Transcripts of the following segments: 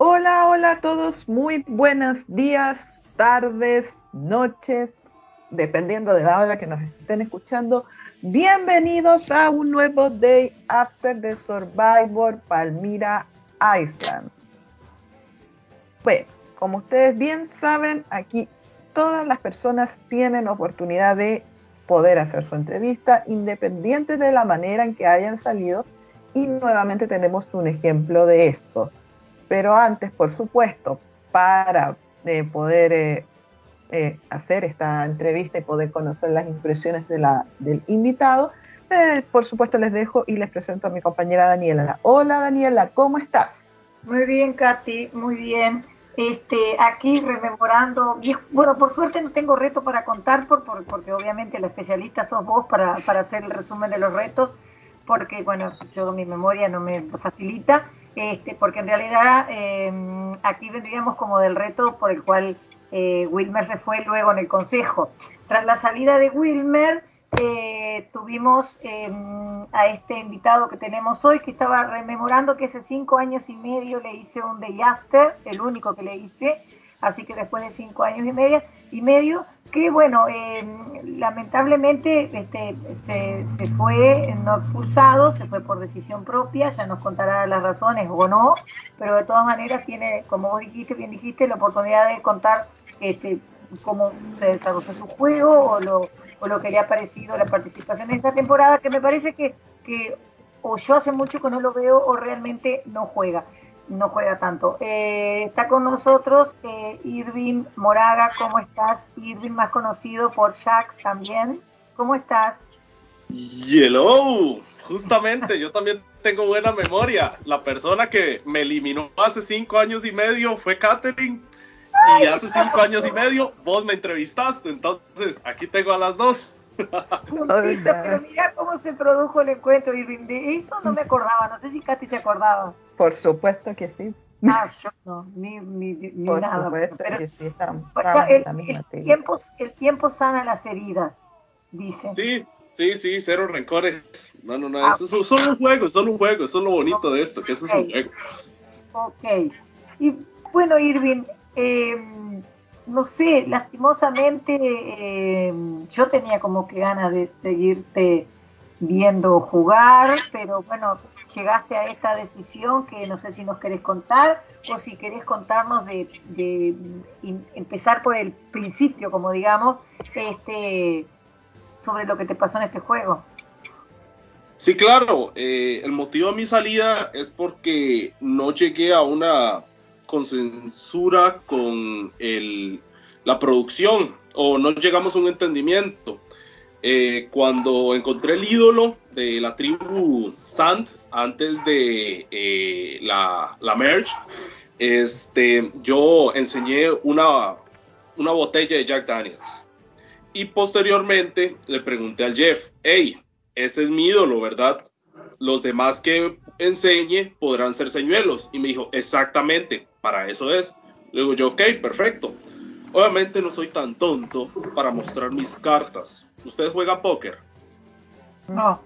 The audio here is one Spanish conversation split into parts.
Hola, hola a todos, muy buenos días, tardes, noches, dependiendo de la hora que nos estén escuchando. Bienvenidos a un nuevo Day After the Survivor Palmira Island. Bueno, como ustedes bien saben, aquí todas las personas tienen oportunidad de poder hacer su entrevista independiente de la manera en que hayan salido y nuevamente tenemos un ejemplo de esto. Pero antes, por supuesto, para eh, poder eh, eh, hacer esta entrevista y poder conocer las impresiones de la, del invitado, por supuesto les dejo y les presento a mi compañera Daniela. Hola Daniela, ¿cómo estás? Muy bien, Katy, muy bien. Este, aquí rememorando, bueno, por suerte no tengo reto para contar, por, porque obviamente la especialista sos vos para, para hacer el resumen de los retos, porque bueno, yo mi memoria no me facilita, este, porque en realidad eh, aquí vendríamos como del reto por el cual eh, Wilmer se fue luego en el consejo. Tras la salida de Wilmer, eh, tuvimos em, a este invitado que tenemos hoy, que estaba rememorando que hace cinco años y medio le hice un day after, el único que le hice, así que después de cinco años y medio, y medio que bueno, em, lamentablemente este, se, se, fue no expulsado, se fue por decisión propia, ya nos contará las razones o no, pero de todas maneras tiene, como vos dijiste, bien dijiste, la oportunidad de contar este, cómo se desarrolló su juego o lo, o lo que le ha parecido la participación en esta temporada, que me parece que, que o yo hace mucho que no lo veo o realmente no juega, no juega tanto. Eh, está con nosotros eh, Irving Moraga, ¿cómo estás? Irving, más conocido por Shax también. ¿Cómo estás? Hello, justamente, yo también tengo buena memoria. La persona que me eliminó hace cinco años y medio fue Katherine y hace cinco años y medio vos me entrevistaste, entonces aquí tengo a las dos. Pero mira cómo se produjo el encuentro y de eso no me acordaba, no sé si Katy se acordaba. Por supuesto que sí. Ah, yo no, ni, ni, ni Por nada. supuesto que sí, estamos, el, el, tiempo, el tiempo sana las heridas, dice. Sí, sí, sí, cero rencores. No, no, no, ah, eso es solo un juego, es solo un juego, eso es lo bonito de esto, que eso es un juego. Ok. Y bueno, Irving, eh, no sé, lastimosamente eh, yo tenía como que ganas de seguirte viendo jugar, pero bueno, llegaste a esta decisión que no sé si nos querés contar o si querés contarnos de, de, empezar por el principio, como digamos, este, sobre lo que te pasó en este juego. Sí, claro, eh, el motivo de mi salida es porque no llegué a una con censura con el, la producción o no llegamos a un entendimiento. Eh, cuando encontré el ídolo de la tribu Sand antes de eh, la, la merge, este, yo enseñé una, una botella de Jack Daniels. Y posteriormente le pregunté al Jeff, hey, ese es mi ídolo, ¿verdad? Los demás que enseñe podrán ser señuelos. Y me dijo, exactamente, para eso es. Luego yo, ok, perfecto. Obviamente no soy tan tonto para mostrar mis cartas. ¿Ustedes juegan póker? No.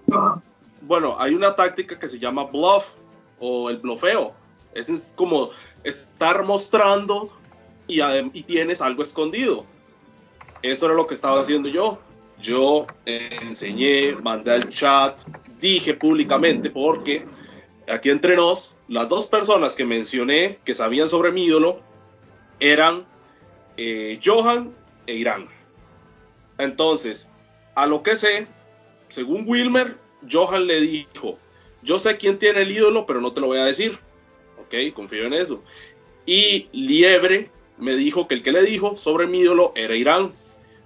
Bueno, hay una táctica que se llama bluff o el blofeo. Es como estar mostrando y, y tienes algo escondido. Eso era lo que estaba haciendo yo. Yo enseñé, mandé al chat, dije públicamente porque aquí entre nos, las dos personas que mencioné que sabían sobre mi ídolo eran eh, Johan e Irán. Entonces, a lo que sé, según Wilmer, Johan le dijo, yo sé quién tiene el ídolo, pero no te lo voy a decir. Ok, confío en eso. Y Liebre me dijo que el que le dijo sobre mi ídolo era Irán.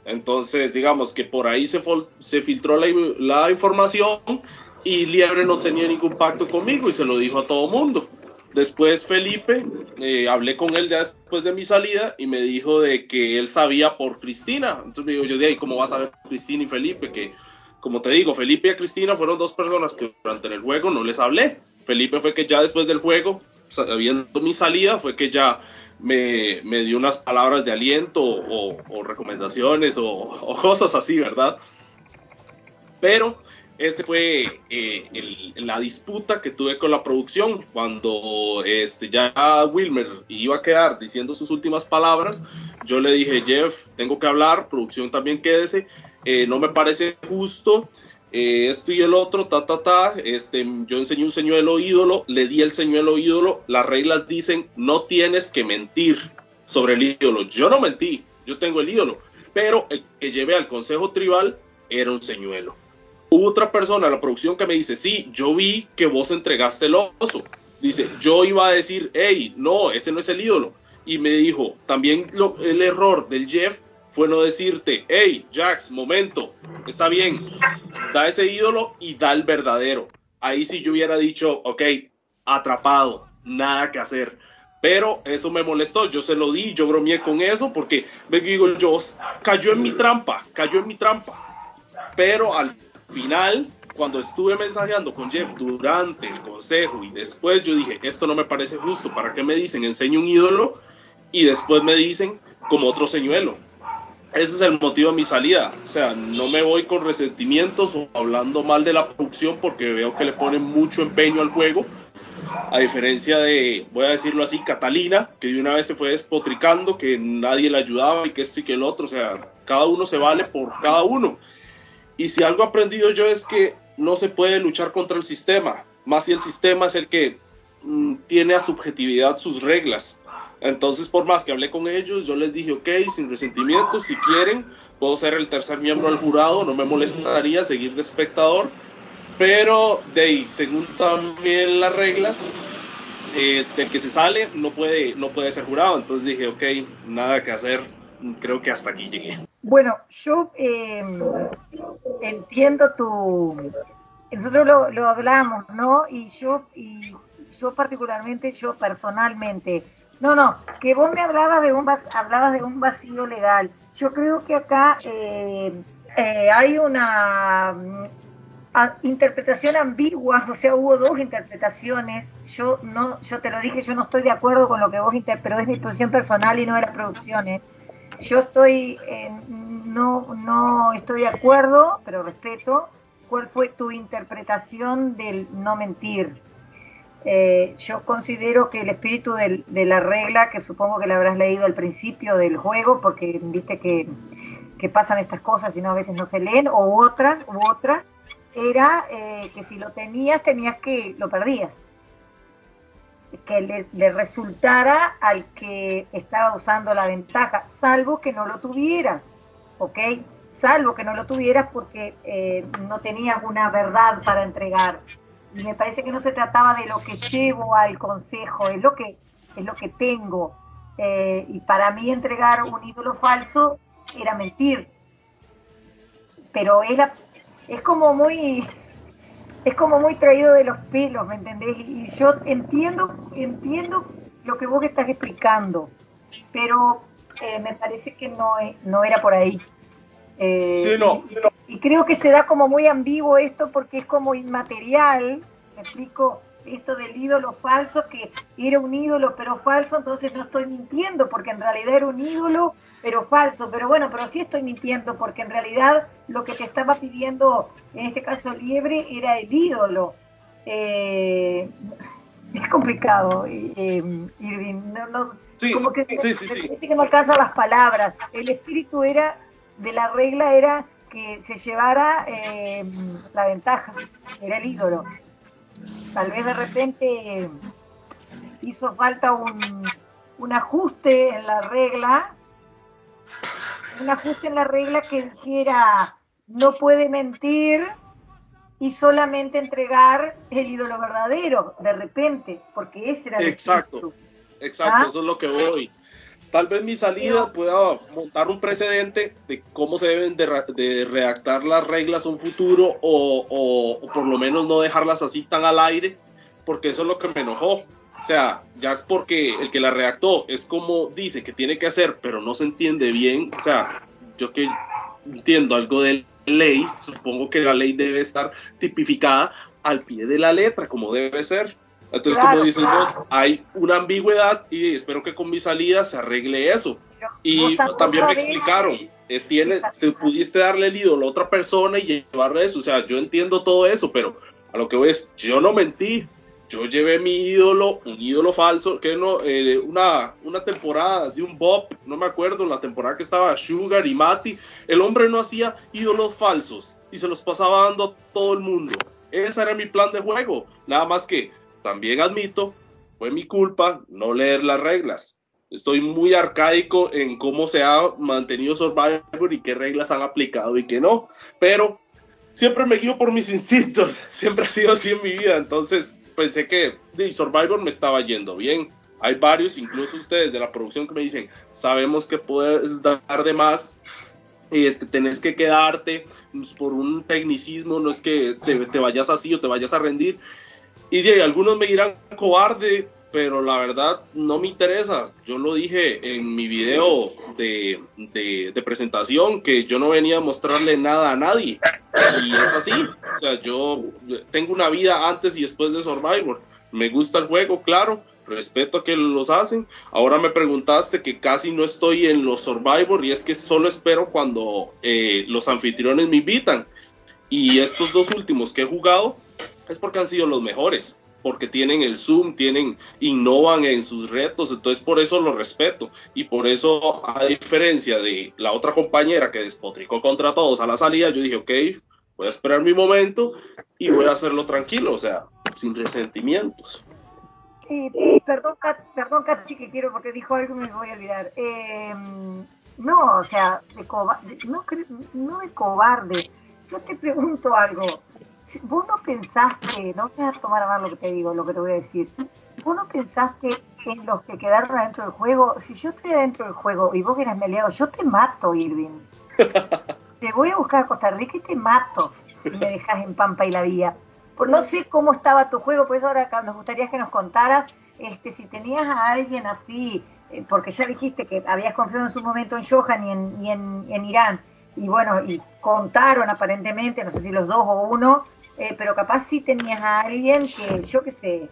Entonces, digamos que por ahí se, se filtró la, la información y Liebre no tenía ningún pacto conmigo y se lo dijo a todo mundo. Después Felipe, eh, hablé con él ya después de mi salida y me dijo de que él sabía por Cristina. Entonces me digo, yo de ahí, ¿cómo vas a ver Cristina y Felipe? Que, como te digo, Felipe y Cristina fueron dos personas que durante el juego no les hablé. Felipe fue que ya después del juego, viendo mi salida, fue que ya me, me dio unas palabras de aliento o, o recomendaciones o, o, cosas así, ¿verdad? Pero ese fue eh, la disputa que tuve con la producción cuando este, ya Wilmer iba a quedar diciendo sus últimas palabras. Yo le dije, Jeff, tengo que hablar, producción también quédese, eh, no me parece justo. Eh, esto y el otro, ta, ta, este, yo enseñé un señuelo ídolo, le di el señuelo ídolo, las reglas dicen, no tienes que mentir sobre el ídolo. Yo no mentí, yo tengo el ídolo, pero el que llevé al consejo tribal era un señuelo. Hubo otra persona en la producción que me dice, sí, yo vi que vos entregaste el oso. Dice, yo iba a decir, hey, no, ese no es el ídolo. Y me dijo, también el error del Jeff fue no decirte, hey, Jax, momento, está bien, da ese ídolo y da el verdadero. Ahí sí yo hubiera dicho, ok, atrapado, nada que hacer. Pero eso me molestó, yo se lo di, yo bromeé con eso porque, me digo, yo cayó en mi trampa, cayó en mi trampa. Pero al final, cuando estuve mensajeando con Jeff durante el consejo y después yo dije, esto no me parece justo, ¿para qué me dicen enseño un ídolo? Y después me dicen como otro señuelo. Ese es el motivo de mi salida. O sea, no me voy con resentimientos o hablando mal de la producción porque veo que le ponen mucho empeño al juego. A diferencia de, voy a decirlo así, Catalina, que de una vez se fue despotricando, que nadie le ayudaba y que esto y que el otro. O sea, cada uno se vale por cada uno. Y si algo he aprendido yo es que no se puede luchar contra el sistema, más si el sistema es el que mm, tiene a subjetividad sus reglas. Entonces, por más que hablé con ellos, yo les dije, ok, sin resentimientos, si quieren, puedo ser el tercer miembro del jurado, no me molestaría seguir de espectador, pero de ahí, según también las reglas, este, el que se sale no puede, no puede ser jurado. Entonces dije, ok, nada que hacer, creo que hasta aquí llegué. Bueno, yo em, entiendo tu... Nosotros lo, hablamos, ¿no? Y yo, y yo particularmente, yo personalmente, no, no, que vos me hablabas de un, hablabas de un vacío legal. Yo creo que acá eh, eh, hay una mm, interpretación ambigua, o sea, hubo dos interpretaciones. Yo no, yo te lo dije, yo no estoy de acuerdo con lo que vos pero es mi posición personal y no de las producciones yo estoy, no, no estoy de acuerdo, pero respeto. ¿Cuál fue tu interpretación del no mentir? Eh, yo considero que el espíritu de la regla, que supongo que la habrás leído al principio del juego, porque viste que, que pasan estas cosas y no a veces no se leen, o otras, u otras, era eh, que si lo tenías, tenías que, lo perdías que le, resultara al que estaba usando la ventaja, salvo que no lo tuvieras, ¿ok? Salvo que no lo tuvieras porque eh, no tenías una verdad para entregar. Y me parece que no se trataba de lo que llevo al consejo, es lo que, es lo que tengo. Eh, y para mí entregar un ídolo falso era mentir. Pero era, es como muy, es como muy traído de los pelos, ¿me entendés? Y yo entiendo, entiendo lo que vos estás explicando, pero eh, me parece que no, no era por ahí. Eh, sí, no, y, y, creo que se da como muy ambiguo esto porque es como inmaterial, me explico, esto del ídolo falso, que era un ídolo pero falso, entonces no estoy mintiendo porque en realidad era un ídolo pero falso, pero bueno, pero sí estoy mintiendo porque en realidad lo que te estaba pidiendo, en este caso Liebre, era el ídolo. Eh, es complicado, eh, Irving, no, como que, sí, sí, que no alcanza las palabras. El espíritu era de la regla era que se llevara eh, la ventaja, era el ídolo. Tal vez de repente hizo falta un, un ajuste en la regla un ajuste en la regla que dijera no puede mentir y solamente entregar el ídolo verdadero de repente, porque ese era el Exacto, exacto, ¿Ah? eso es lo que voy. Tal vez mi salida pueda montar un precedente de cómo se deben de, redactar las reglas a un futuro o, o por lo menos no dejarlas así tan al aire, porque eso es lo que me enojó. O sea, ya porque el que la redactó es como dice que tiene que hacer, pero no se entiende bien. O sea, yo que entiendo algo de ley, supongo que la ley debe estar tipificada al pie de la letra, como debe ser. Entonces, como dicen vos, hay una ambigüedad y espero que con mi salida se arregle eso. y también me explicaron, eh, tienes, te pudiste darle el ídolo a otra persona y llevarle eso. O sea, yo entiendo todo eso, pero a lo que voy es, yo no mentí. Yo llevé mi ídolo, un ídolo falso, que no, eh, una, una temporada de un Bob, no me acuerdo, la temporada que estaba Sugar y Mati, el hombre no hacía ídolos falsos y se los pasaba dando a todo el mundo. Ese era mi plan de juego. Nada más que también admito, fue mi culpa no leer las reglas. Estoy muy arcaico en cómo se ha mantenido Survivor y qué reglas han aplicado y qué no. Pero siempre me guío por mis instintos. Siempre ha sido así en mi vida. Entonces pensé que Survivor me estaba yendo bien. Hay varios, incluso ustedes de la producción, que me dicen, sabemos que puedes dar de más, este, tenés que quedarte pues, por un tecnicismo, no es que te, vayas así o te vayas a rendir. Y de ahí, algunos me dirán cobarde, pero la verdad no me interesa. Yo lo dije en mi video de, de, presentación, que yo no venía a mostrarle nada a nadie. Y es así. O sea, yo tengo una vida antes y después de Survivor. Me gusta el juego, claro. Respeto a que los hacen. Ahora me preguntaste que casi no estoy en los Survivor y es que solo espero cuando eh, los anfitriones me invitan. Y estos dos últimos que he jugado, es porque han sido los mejores, porque tienen el Zoom, tienen, innovan en sus retos, entonces por eso lo respeto y por eso, a diferencia de la otra compañera que despotricó contra todos a la salida, yo dije, ok, voy a esperar mi momento y voy a hacerlo tranquilo, o sea, sin resentimientos. Y, perdón, perdón, Katy, que quiero porque dijo algo y me voy a olvidar. Em, no, o sea, de cobarde, no, no de cobarde. Yo te pregunto algo vos no pensaste, no se a tomar a mal lo que te digo, lo que te voy a decir, vos no pensaste en los que quedaron adentro del juego, si yo estoy adentro del juego y vos eras meleado, yo te mato, Irving. te voy a buscar a Costa Rica y te mato si me dejas en Pampa y la Vía. Pues no sé cómo estaba tu juego, pues ahora nos gustaría que nos contaras este, si tenías a alguien así, eh, porque ya dijiste que habías confiado en su momento en Johan y en, y en, en Irán, y bueno, y contaron aparentemente, no sé si los dos o uno, eh, pero capaz sí tenías a alguien que, yo qué sé,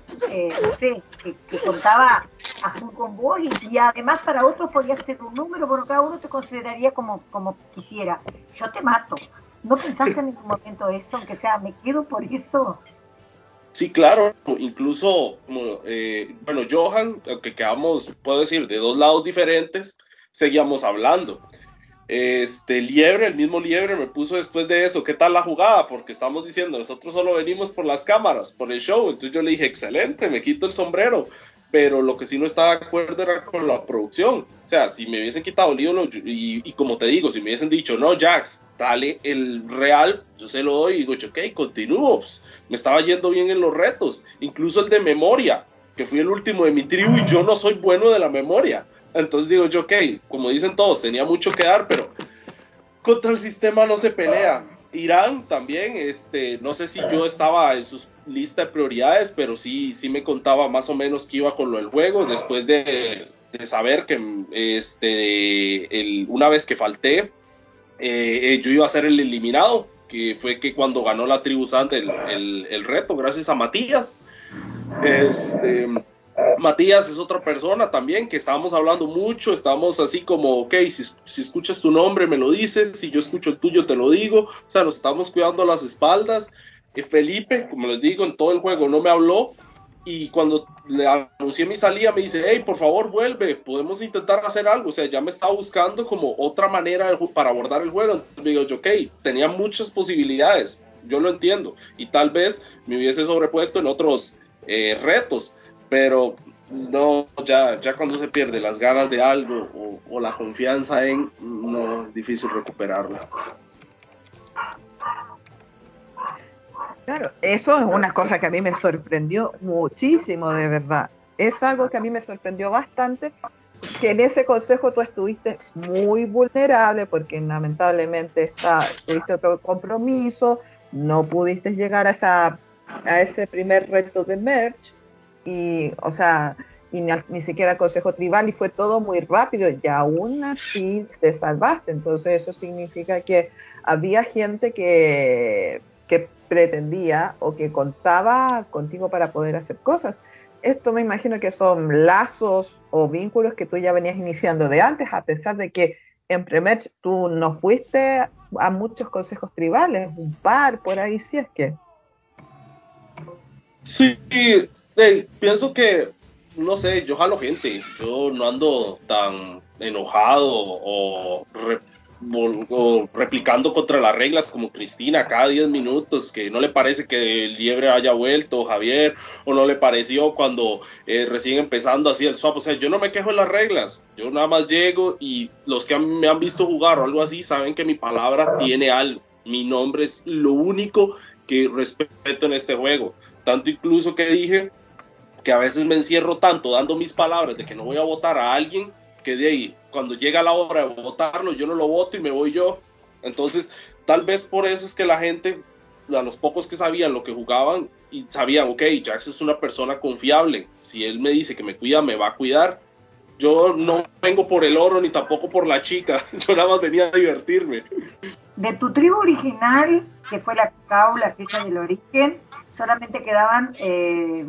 no sé, que, contaba azul con vos y, además para otros podía ser un número, porque cada uno te consideraría como, como quisiera. Yo te mato. ¿No pensaste en ningún momento eso, aunque sea, me quedo por eso? Sí, claro, incluso, eh, bueno, Johan, aunque quedamos, puedo decir, de dos lados diferentes, seguíamos hablando. Este Liebre, el mismo Liebre me puso después de eso, ¿qué tal la jugada? Porque estamos diciendo, nosotros solo venimos por las cámaras, por el show. Entonces yo le dije, excelente, me quito el sombrero. Pero lo que sí no estaba de acuerdo era con la producción. O sea, si me hubiesen quitado el ídolo, y, como te digo, si me hubiesen dicho, no, Jax, dale el real, yo se lo doy y digo, ok, continúo. Pues, me estaba yendo bien en los retos, incluso el de memoria, que fui el último de mi tribu y yo no soy bueno de la memoria. Entonces digo yo, ok, como dicen todos, tenía mucho que dar, pero contra el sistema no se pelea. Irán también, este, no sé si yo estaba en su lista de prioridades, pero sí, sí me contaba más o menos que iba con lo del juego, después de, saber que este, el, una vez que falté, eh, eh, yo iba a ser el eliminado, que fue que cuando ganó la tribu Santa el, el, reto, gracias a Matías. Este, Matías es otra persona también que estábamos hablando mucho, estábamos así como, ok, si, escuchas tu nombre me lo dices, si yo escucho el tuyo te lo digo, o sea, nos estamos cuidando las espaldas. Eh, Felipe, como les digo, en todo el juego no me habló y cuando le anuncié mi salida me dice, hey, por favor vuelve, podemos intentar hacer algo, o sea, ya me estaba buscando como otra manera para abordar el juego. Entonces digo, yo, ok, tenía muchas posibilidades, yo lo entiendo, y tal vez me hubiese sobrepuesto en otros eh, retos pero no, ya, ya cuando se pierde las ganas de algo o, la confianza en, no es difícil recuperarla. Claro, eso es una cosa que a mí me sorprendió muchísimo, de verdad. Es algo que a mí me sorprendió bastante, que en ese consejo tú estuviste muy vulnerable porque lamentablemente está, tuviste otro compromiso, no pudiste llegar a, esa, a ese primer reto de merch y, o sea, y ni, siquiera consejo tribal y fue todo muy rápido y aún así te salvaste. Entonces eso significa que había gente que, que pretendía o que contaba contigo para poder hacer cosas. Esto me imagino que son lazos o vínculos que tú ya venías iniciando de antes, a pesar de que en Premer tú no fuiste a muchos consejos tribales, un par por ahí, si es que. Sí, pienso que, no sé, yo jalo gente, yo no ando tan enojado o replicando contra las reglas como Cristina cada 10 minutos, que no le parece que el liebre haya vuelto, Javier, o no le pareció cuando eh, recién empezando así el swap. O sea, yo no me quejo de las reglas, yo nada más llego y los que me han visto jugar o algo así saben que mi palabra tiene algo. Mi nombre es lo único que respeto en este juego. Tanto incluso que dije que a veces me encierro tanto dando mis palabras de que no voy a votar a alguien que de ahí, cuando llega la hora de votarlo, yo no lo voto y me voy yo. Entonces, tal vez por eso es que la gente, a los pocos que sabían lo que jugaban, y sabían, ok, Jax es una persona confiable. Si él me dice que me cuida, me va a cuidar. Yo no vengo por el oro ni tampoco por la chica. Yo nada más venía a divertirme. De tu tribu original, que fue la caula, aquella del origen, solamente quedaban eh,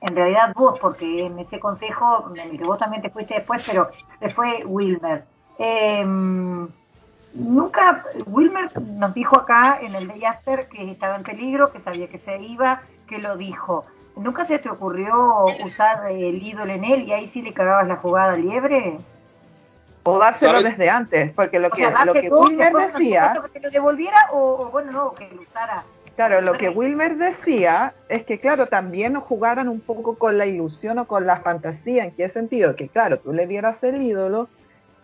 en realidad vos, porque en ese consejo, en el que vos también te fuiste después, pero se fue Wilmer. Em, nunca, Wilmer nos dijo acá en el Day After que estaba en peligro, que sabía que se iba, que lo dijo. ¿Nunca se te ocurrió usar el ídolo en él y ahí sí le cagabas la jugada al liebre? O dárselo desde antes, porque lo que, lo que Wilmer decía... Que lo devolviera o, bueno, no, que lo usara Claro, lo que Wilmer decía es que, claro, también jugaran un poco con la ilusión o con la fantasía. ¿En qué sentido? Que, claro, tú le dieras el ídolo,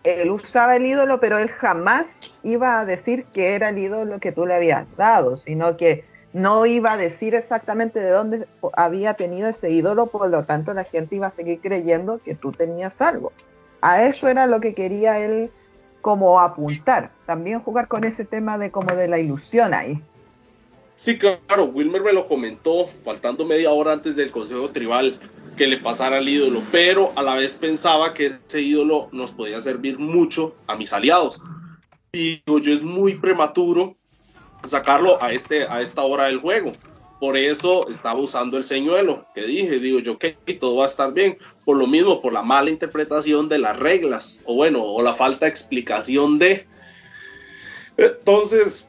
él usaba el ídolo, pero él jamás iba a decir que era el ídolo que tú le habías dado, sino que no iba a decir exactamente de dónde había tenido ese ídolo, por lo tanto la gente iba a seguir creyendo que tú tenías algo. A eso era lo que quería él como apuntar, también jugar con ese tema de como de la ilusión ahí. Sí, claro, Wilmer me lo comentó, faltando media hora antes del Consejo Tribal, que le pasara al ídolo, pero a la vez pensaba que ese ídolo nos podía servir mucho a mis aliados. Y yo es muy prematuro sacarlo a, este, a esta hora del juego. Por eso estaba usando el señuelo, que dije, digo yo que todo va a estar bien. Por lo mismo, por la mala interpretación de las reglas, o bueno, o la falta de explicación de... Entonces,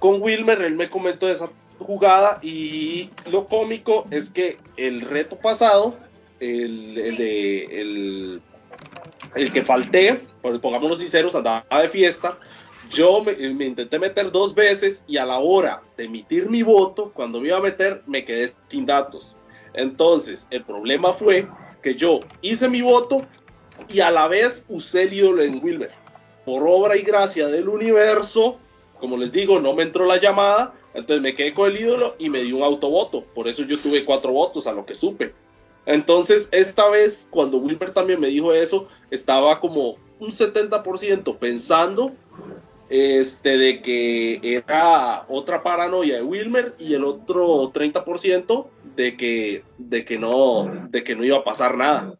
con Wilmer, él me comentó esa jugada y lo cómico es que el reto pasado, el, de, el, el que falté, pongámonos sinceros, andaba de fiesta, yo me, me, intenté meter dos veces y a la hora de emitir mi voto, cuando me iba a meter, me quedé sin datos. Entonces, el problema fue que yo hice mi voto y a la vez usé el ídolo en Wilmer. Por obra y gracia del universo, como les digo, no me entró la llamada, entonces me quedé con el ídolo y me dio un autovoto. Por eso yo tuve cuatro votos, a lo que supe. Entonces, esta vez, cuando Wilmer también me dijo eso, estaba como un 70% pensando este, de que era otra paranoia de Wilmer y el otro 30% de que, de, que no, de que no iba a pasar nada.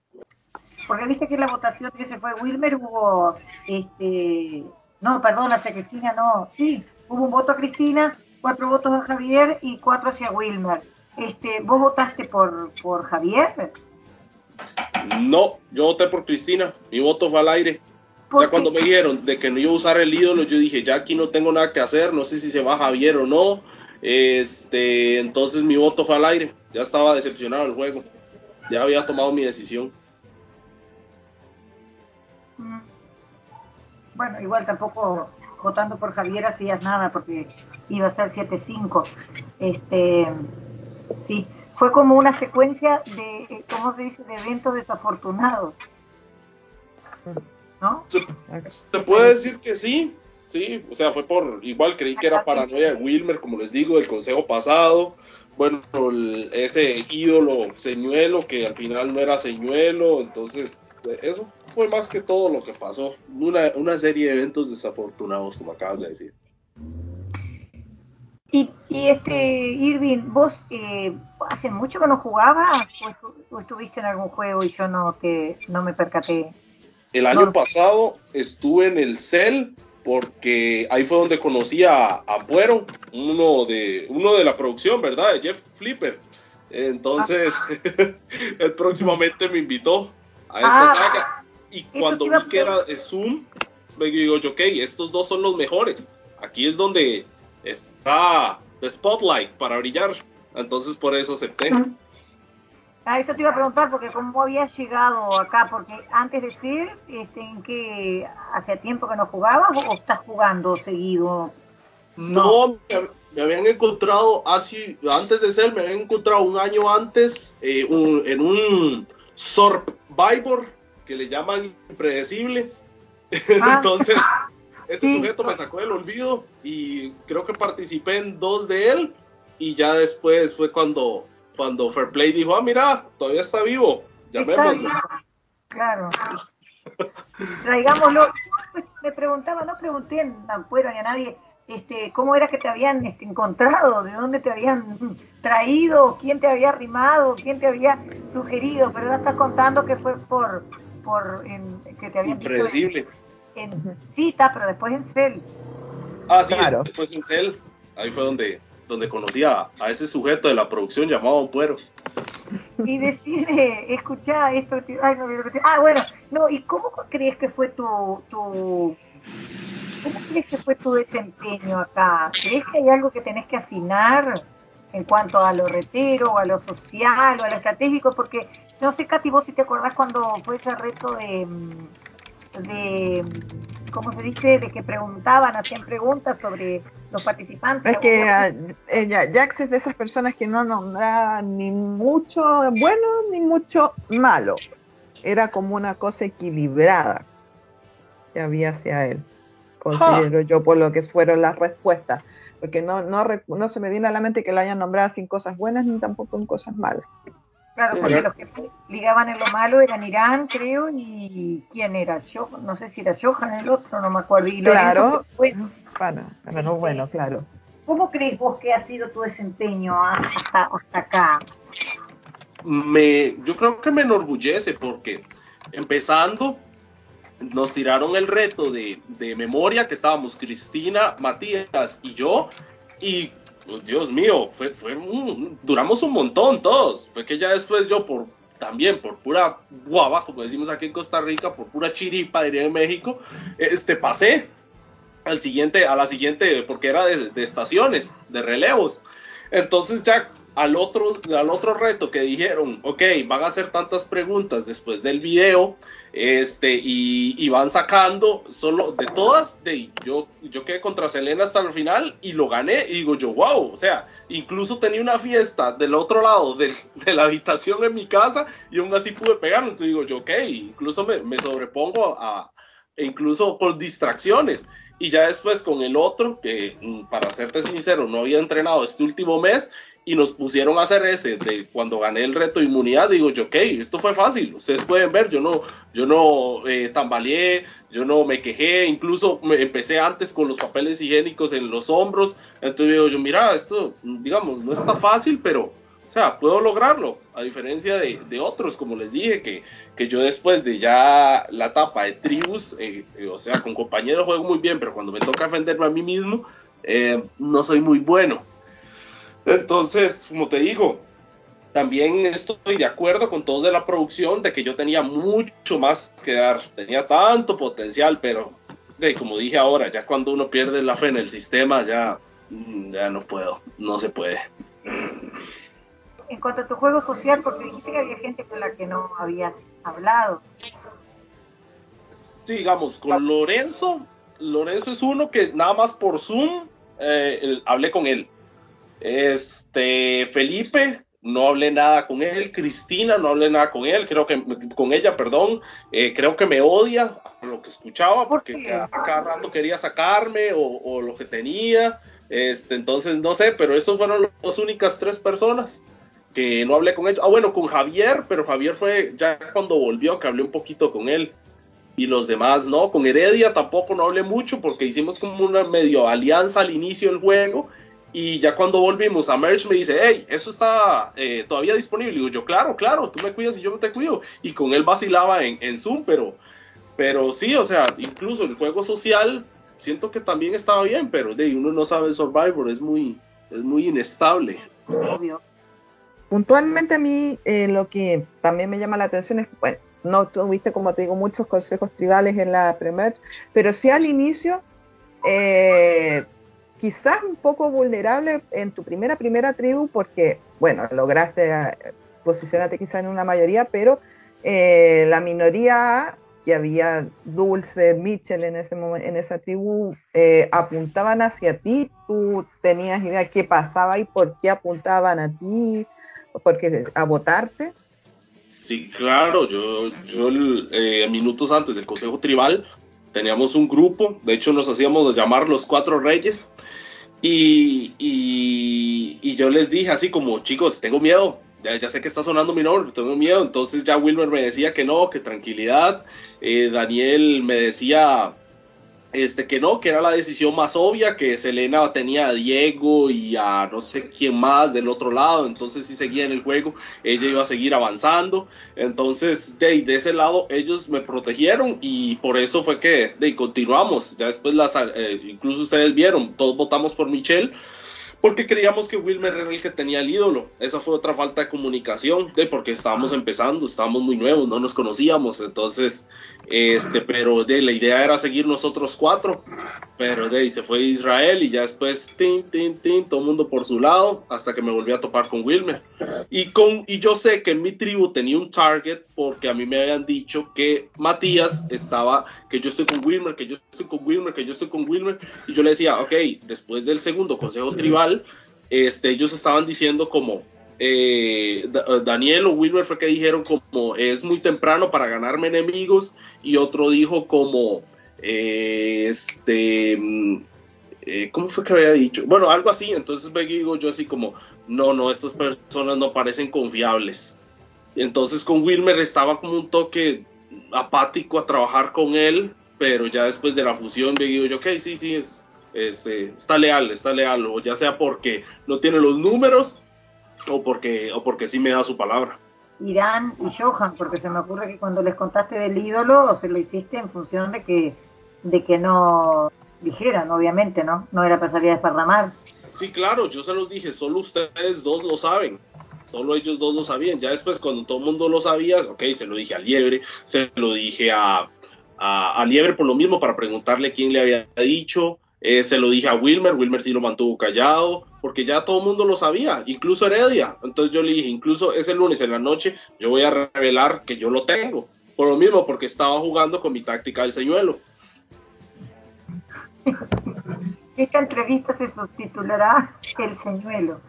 Porque viste que la votación que se fue Wilmer hubo este, no, perdón, hacia Cristina no. Sí, hubo un voto a Cristina, cuatro votos a Javier y cuatro hacia Wilmer. Este, ¿Vos votaste por, por Javier? No, yo voté por Cristina. Mi voto fue al aire. Ya cuando me dijeron de que no iba a usar el ídolo, yo dije, ya aquí no tengo nada que hacer, no sé si se va Javier o no. Este, entonces mi voto fue al aire. Ya estaba decepcionado el juego. Ya había tomado mi decisión. Bueno, igual tampoco votando por Javier hacías nada porque iba a ser 7-5. Este, sí, fue como una secuencia de, ¿cómo se dice?, de eventos desafortunados. ¿No? Se, puede decir que sí, sí, o sea, fue por, igual creí que era paranoia de Wilmer, como les digo, del consejo pasado, bueno, ese ídolo señuelo que al final no era señuelo, entonces eso fue más que todo lo que pasó. Una, una serie de eventos desafortunados, como acabas de decir. Y, y este, Irving, ¿vos eh, hace mucho que no jugabas o, estuviste en algún juego y yo no, que no me percaté? El año pasado estuve en el CEL, porque ahí fue donde conocí a Ampuero, uno de, uno de la producción, ¿verdad? De Jeff Flipper. Entonces, él próximamente me invitó a esta Ah, saga. Y cuando a vi que era Zoom, me digo yo, ok, estos dos son los mejores. Aquí es donde está the spotlight para brillar. Entonces, por eso acepté. Ah, eso te iba a preguntar, porque cómo habías llegado acá, porque antes de ser, este, ¿en qué hacía tiempo que no jugabas o estás jugando seguido? No, me, me habían encontrado así, antes de ser, me habían encontrado un año antes eh, un- en un Survivor que le llaman impredecible. Ah. Entonces, ese Sí. sujeto me sacó del olvido y creo que participé en dos de él. Y ya después fue cuando, cuando Fairplay dijo: Ah, mira, todavía está vivo. Llamémoslo. claro. Traigámoslo. Yo me preguntaba, no pregunté en Ampuero ni a nadie, este, cómo era que te habían este, encontrado, de dónde te habían traído, quién te había arrimado, quién te había sugerido, pero ahora estás contando que fue por, por en- que te habían Impredecible. en, en cita, pero después en cel. Ah, sí, Claro. después en Cell. Ahí fue donde, donde conocí a, a ese sujeto de la producción llamado Puero. y decirle, escuchá esto, ay, no, ah, bueno, no, ¿y cómo crees que fue tu, tu, cómo crees que fue tu desempeño acá? ¿Crees que hay algo que tenés que afinar en cuanto a lo retero, o a lo social, o a lo estratégico? Porque yo no sé, Katy, vos si te acordás cuando fue ese reto de, mm, de, mm, ¿cómo se dice? De que preguntaban, hacían preguntas sobre los participantes. Es que ah, ella, Jax es de esas personas que no nombra ni mucho bueno ni mucho malo. Era como una cosa equilibrada que había hacia él, considero yo, por lo que fueron las respuestas. Porque no, no, no se me viene a la mente que lo hayan nombrado sin cosas buenas ni tampoco en cosas malas. Claro, porque los que ligaban en lo malo eran Irán, creo, y ¿quién era? Yo, no sé si era Johan el otro, no me acuerdo. Y Claro. bueno, Bueno, bueno, bueno, claro. ¿cómo crees vos que ha sido tu desempeño hasta, hasta acá? me, yo creo que me enorgullece porque empezando nos tiraron el reto de, de memoria que estábamos Cristina, Matías y yo y pues, Dios mío, fue, fue duramos un montón todos. Fue que ya después yo por también por pura guava, como decimos aquí en Costa Rica, por pura chiripa, diría en México, este pasé al siguiente, a la siguiente, porque era de, de estaciones, de relevos. Entonces ya al otro, al otro reto que dijeron, ok, van a hacer tantas preguntas después del video, este, y, y van sacando solo de todas, de, yo, yo quedé contra Selena hasta el final y lo gané, y digo yo, wow, o sea, incluso tenía una fiesta del otro lado de, de la habitación en mi casa y aún así pude pegarlo, entonces digo yo, ok, incluso me, me sobrepongo a, e incluso por distracciones. Y ya después con el otro, que mm, para serte sincero, no había entrenado este último mes y nos pusieron a hacer ese de cuando gané el reto de inmunidad, digo yo, ok, esto fue fácil, ustedes pueden ver, yo no, yo no eh, tambaleé, yo no me quejé, incluso me empecé antes con los papeles higiénicos en los hombros, entonces digo yo, mira, esto, digamos, no está fácil, pero, o sea, puedo lograrlo, a diferencia de, de otros, como les dije, que, que yo después de ya la etapa de tribus, eh, eh, o sea, con compañeros juego muy bien, pero cuando me toca defenderme a mí mismo, eh, no soy muy bueno. Entonces, como te digo, también estoy de acuerdo con todos de la producción de que yo tenía mucho más que dar, tenía tanto potencial, pero de, como dije ahora, ya cuando uno pierde la fe en el sistema, ya, mm, ya no puedo, no se puede. En cuanto a tu juego social, porque dijiste que había gente con la que no habías hablado. Sí, digamos, con Lorenzo, Lorenzo es uno que nada más por Zoom eh, el- hablé con él. Este, Felipe, no hablé nada con él. Cristina, no hablé nada con él, creo que con ella, perdón. Eh, creo que me odia por lo que escuchaba, ¿Por porque qué? cada, cada rato quería sacarme o, o lo que tenía. Este, entonces, no sé, pero esas fueron las únicas tres personas que no hablé con ellos. Ah, bueno, con Javier, pero Javier fue ya cuando volvió que hablé un poquito con él y los demás no. Con Heredia tampoco no hablé mucho porque hicimos como una medio alianza al inicio del juego y ya cuando volvimos a Merge me dice, hey, eso está eh, todavía disponible. Y digo yo, claro, claro, tú me cuidas y yo te cuido. Y con él vacilaba en, en Zoom, pero, pero sí, o sea, incluso el juego social siento que también estaba bien, pero de uno no sabe Survivor, es muy, es muy inestable. Obvio. Puntualmente a mí eh, lo que también me llama la atención es, bueno, no tuviste, como te digo, muchos consejos tribales en la pre pero sí al inicio, eh, quizás un poco vulnerable en tu primera, primera tribu, porque, bueno, lograste eh, posicionarte quizás en una mayoría, pero eh, la minoría, que había Dulce, Mitchell en, ese momento, en esa tribu, apuntaban hacia ti, tú tenías idea de qué pasaba y por qué apuntaban a ti, porque a votarte. Sí, claro, yo, yo eh, minutos antes del Consejo Tribal teníamos un grupo, de hecho nos hacíamos llamar los Cuatro Reyes, y, y, yo les dije así como, chicos, tengo miedo, ya, sé que está sonando mi nombre, tengo miedo, entonces ya Wilmer me decía que no, que tranquilidad, eh, Daniel me decía, este, que no, que era la decisión más obvia, que Selena tenía a Diego y a no sé quién más del otro lado, entonces si seguía en el juego, ella iba a seguir avanzando, entonces de, de ese lado ellos me protegieron y por eso fue que de, continuamos, ya después las, eh, incluso ustedes vieron, todos votamos por Michelle, porque creíamos que Wilmer era el que tenía el ídolo. Esa fue otra falta de comunicación, de porque estábamos empezando, estábamos muy nuevos, no nos conocíamos, entonces, este, pero de la idea era seguir nosotros cuatro, pero de ahí se fue Israel y ya después, tin, tin, tin, todo el mundo por su lado, hasta que me volví a topar con Wilmer. Y, con, y yo sé que mi tribu tenía un target porque a mí me habían dicho que Matías estaba, que yo estoy con Wilmer, que yo estoy con Wilmer, que yo estoy con Wilmer, y yo le decía, ok, después del segundo consejo tribal, este, ellos estaban diciendo como, eh, Daniel o Wilmer fue que dijeron como es muy temprano para ganarme enemigos y otro dijo como eh, este mm, eh, ¿cómo fue que había dicho? Bueno, algo así, entonces digo yo así como no, no, estas personas no parecen confiables. Entonces con Wilmer estaba como un toque apático a trabajar con él, pero ya después de la fusión digo yo, ok, sí, sí, este, está leal, está leal, o ya sea porque no tiene los números o porque, o porque sí me da su palabra. Irán y Johan, porque se me ocurre que cuando les contaste del ídolo, se lo hiciste en función de que, de que no dijeran, obviamente, ¿no? No era para salir a desparramar. Sí, claro, yo se los dije, solo ustedes dos lo saben. Solo ellos dos lo sabían. Ya después, cuando todo el mundo lo sabía, ok, se lo dije a Liebre, se lo dije a, a, Liebre por lo mismo, para preguntarle quién le había dicho. Eh, se lo dije a Wilmer, Wilmer sí lo mantuvo callado, porque ya todo el mundo lo sabía, incluso Heredia. Entonces yo le dije, incluso ese lunes en la noche, yo voy a revelar que yo lo tengo. Por lo mismo, porque estaba jugando con mi táctica del señuelo. Esta entrevista se subtitulará El señuelo.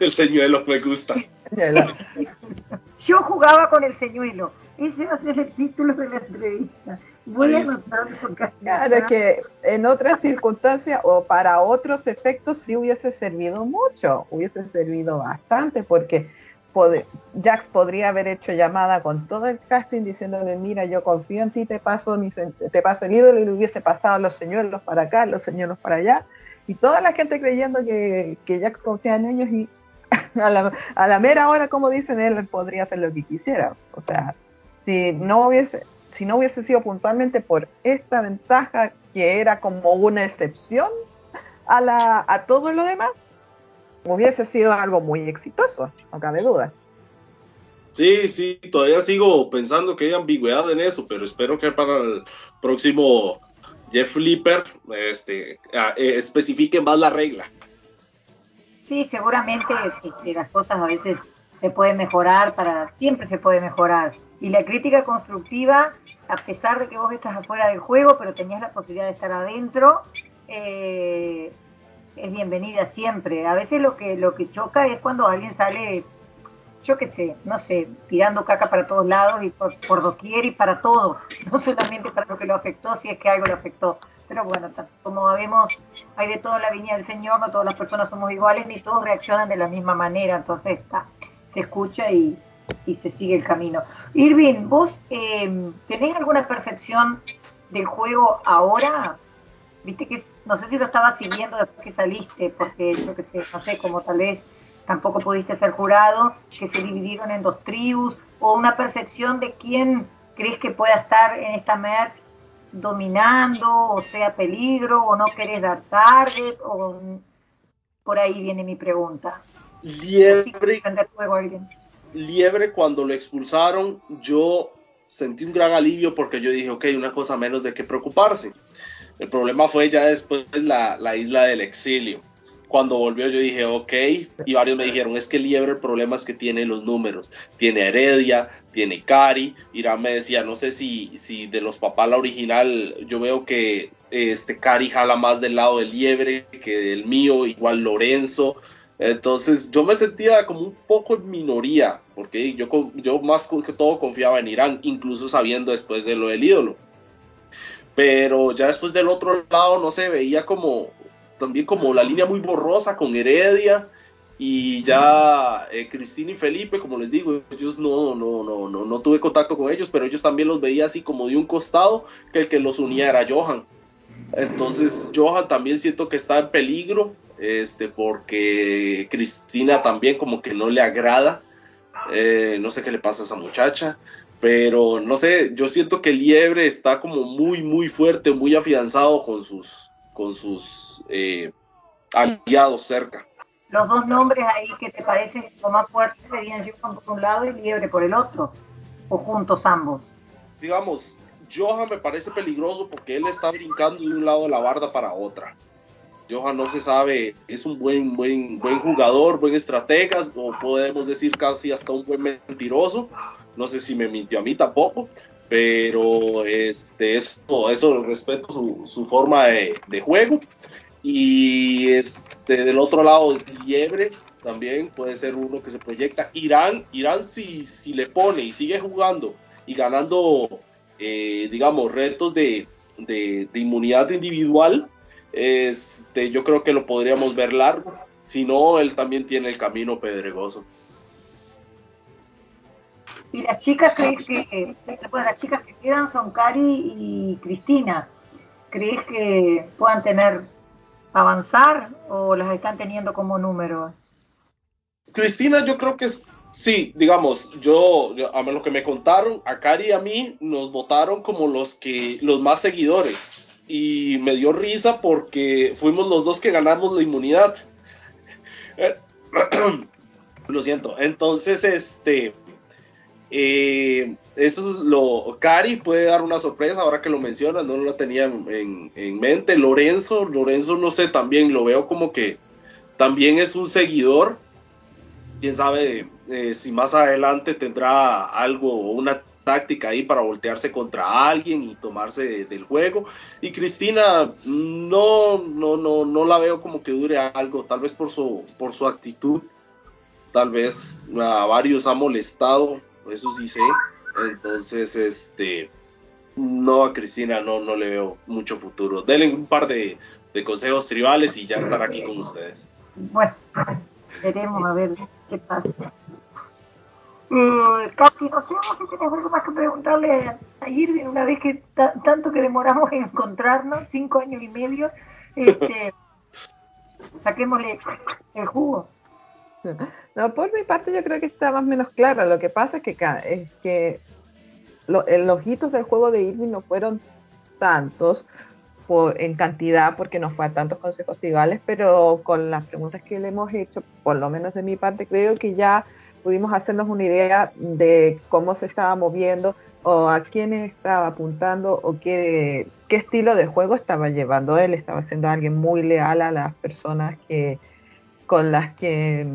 el señuelo me gusta. yo jugaba con el señuelo. Ese va a ser el título de la entrevista. Voy a Claro, que en otras circunstancias o para otros efectos sí hubiese servido mucho, hubiese servido bastante, porque Jax podría haber hecho llamada con todo el casting diciéndole, mira, yo confío en ti, te paso, el ídolo y le hubiese pasado los señuelos para acá, los señuelos para allá, y toda la gente creyendo que, que Jax confía en ellos y a la, a la mera hora, como dicen, él podría hacer lo que quisiera. O sea, si no hubiese, si no hubiese sido puntualmente por esta ventaja que era como una excepción a, la, a todo lo demás, hubiese sido algo muy exitoso, no cabe duda. Sí, sí, todavía sigo pensando que hay ambigüedad en eso, pero espero que para el próximo Jeff Flipper este, eh, especifique más la regla. Sí, seguramente las cosas a veces se pueden mejorar, para siempre se puede mejorar. Y la crítica constructiva, a pesar de que vos estás afuera del juego, pero tenías la posibilidad de estar adentro, eh, es bienvenida siempre. A veces lo que, lo que choca es cuando alguien sale, yo qué sé, no sé, tirando caca para todos lados y por, por doquier y para todo, no solamente para lo que lo afectó, si es que algo lo afectó. Pero bueno, como vemos, hay de toda la viña del Señor, no todas las personas somos iguales, ni todos reaccionan de la misma manera, entonces está, se escucha y, y se sigue el camino. Irving, ¿vos eh, tenés alguna percepción del juego ahora? Viste que no sé si lo estabas siguiendo después que saliste, porque yo que sé, no sé, como tal vez tampoco pudiste ser jurado, que se dividieron en dos tribus, o una percepción de quién crees que pueda estar en esta merge dominando o sea peligro o no querés dar target o por ahí viene mi pregunta. Liebre, Liebre cuando lo expulsaron yo sentí un gran alivio porque yo dije, ok, una cosa menos de qué preocuparse. El problema fue ya después la, la isla del exilio. Cuando volvió yo dije, ok, y varios me dijeron, es que Liebre el problema es que tiene los números, tiene Heredia, tiene Cari, Irán me decía, no sé si, si de los papás la original, yo veo que este Cari jala más del lado de Liebre que del mío, igual Lorenzo, entonces yo me sentía como un poco en minoría, porque yo, yo más que todo confiaba en Irán, incluso sabiendo después de lo del ídolo. Pero ya después del otro lado, no se veía como, también como la línea muy borrosa con Heredia y ya eh, Cristina y Felipe, como les digo, ellos no, no, no, no, no tuve contacto con ellos, pero ellos también los veía así como de un costado, que el que los unía era Johan. Entonces Johan también siento que está en peligro, este, porque Cristina también como que no le agrada, eh, no sé qué le pasa a esa muchacha, pero no sé, yo siento que Liebre está como muy, muy fuerte, muy afianzado con sus, con sus eh, aliados cerca. Los dos nombres ahí que te parecen como más fuertes serían Johan por un lado y Liebre por el otro, o juntos ambos. Digamos, Johan me parece peligroso porque él está brincando de un lado de la barda para otra. Johan no se sabe, es un buen, buen, buen jugador, buen estratega, o podemos decir casi hasta un buen mentiroso. No sé si me mintió a mí tampoco, pero este, eso, eso respeto su, su forma de, de, juego. Y este, del otro lado, Liebre también puede ser uno que se proyecta. Irán, Irán si, si le pone y sigue jugando y ganando, eh, digamos, retos de, de, inmunidad individual, este, yo creo que lo podríamos ver largo. Si no, él también tiene el camino pedregoso. Y las chicas que, bueno, las chicas que quedan son Cari y Cristina. ¿Crees que puedan tener avanzar o las están teniendo como número? Cristina, yo creo que sí, digamos, yo, a lo que me contaron, a Cari y a mí nos votaron como los que los más seguidores y me dio risa porque fuimos los dos que ganamos la inmunidad. Eh, lo siento. Entonces, este, eh, eso es lo. Cari puede dar una sorpresa ahora que lo mencionas, no lo tenía en, mente. Lorenzo, Lorenzo, no sé, también lo veo como que también es un seguidor. Quién sabe eh, si más adelante tendrá algo o una táctica ahí para voltearse contra alguien y tomarse del juego. Y Cristina, no, no, no, no la veo como que dure algo, tal vez por su, por su actitud, tal vez a varios ha molestado eso sí sé. Entonces, este, no a Cristina no, no le veo mucho futuro. Denle un par de, consejos tribales y ya estará aquí con ustedes. Bueno, veremos a ver qué pasa. Eh, Katy, no sé si tienes algo más que preguntarle a Irving una vez que tanto que demoramos en encontrarnos, cinco años y medio, este, saquémosle el jugo. No, por mi parte yo creo que está más o menos claro. Lo que pasa es que, es que los hitos del juego de Irving no fueron tantos en cantidad porque no fue a tantos consejos tribales, pero con las preguntas que le hemos hecho, por lo menos de mi parte, creo que ya pudimos hacernos una idea de cómo se estaba moviendo o a quién estaba apuntando o qué, qué estilo de juego estaba llevando él. Estaba siendo alguien muy leal a las personas que, con las que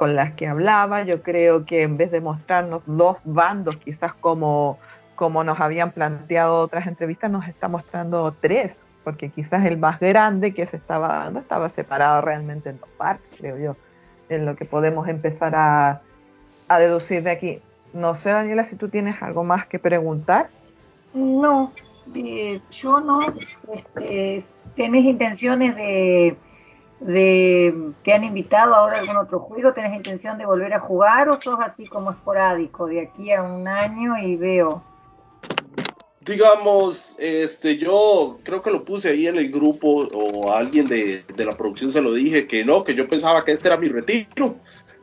con las que hablaba, yo creo que en vez de mostrarnos dos bandos, quizás como, como nos habían planteado otras entrevistas, nos está mostrando tres, porque quizás el más grande que se estaba dando estaba separado realmente en dos partes, creo yo, en lo que podemos empezar a, a deducir de aquí. No sé, Daniela, si tú tienes algo más que preguntar. No, eh, yo no. Este, ¿Tienes intenciones de de te han invitado ahora a algún otro juego, ¿tenés intención de volver a jugar o sos así como esporádico de aquí a un año y veo? Digamos, este, yo creo que lo puse ahí en el grupo o alguien de, la producción se lo dije que no, que yo pensaba que este era mi retiro,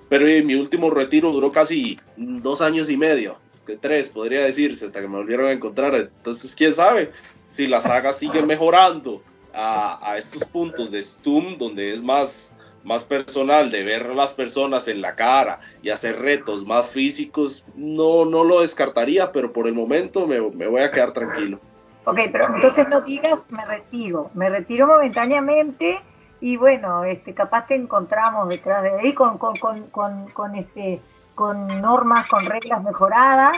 pero mi último retiro duró casi dos años y medio. que tres, podría decirse, hasta que me volvieron a encontrar. Entonces, quién sabe si la saga sigue mejorando a, a estos puntos de Stum, donde es más, más personal, de ver a las personas en la cara y hacer retos más físicos, no, no lo descartaría, pero por el momento me, me voy a quedar tranquilo. Ok, pero entonces no digas me retiro, me retiro momentáneamente y bueno, este, capaz te encontramos detrás de ahí con, con, con, con, con este, con normas, con reglas mejoradas,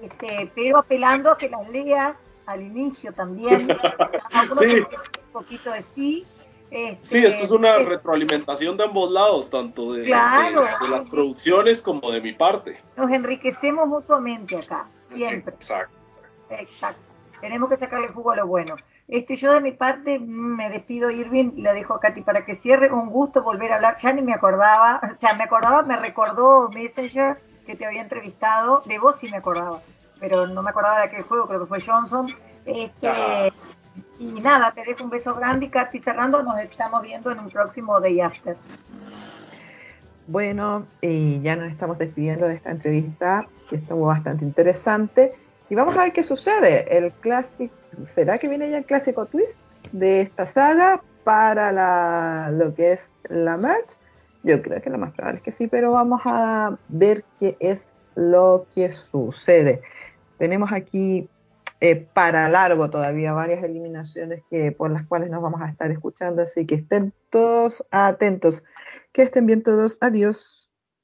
este, pero apelando a que las leas al inicio también, sí. un poquito de sí. Este, sí, esto es una retroalimentación de ambos lados, tanto de, claro, de, de las producciones como de mi parte. Nos enriquecemos mutuamente acá, siempre. Exacto. Exacto tenemos que sacarle jugo a lo bueno. Este, yo de mi parte me despido, Irving, y la dejo a Katy para que cierre. Un gusto volver a hablar. Ya ni me acordaba, o sea, me acordaba, me recordó Messenger que te había entrevistado. De vos sí me acordaba, pero no me acordaba de aquel juego, creo que fue Johnson. Este, y nada, te dejo un beso grande y Katy cerrando. Nos estamos viendo en un próximo Day After. Bueno, y ya nos estamos despidiendo de esta entrevista que estuvo bastante interesante. Y vamos a ver qué sucede. El clásico, ¿será que viene ya el clásico twist de esta saga para la, lo que es la merch? Yo creo que lo más probable es que sí, pero vamos a ver qué es lo que sucede. Tenemos aquí eh, para largo todavía varias eliminaciones que, por las cuales nos vamos a estar escuchando, así que estén todos atentos. Que estén bien todos. Adiós.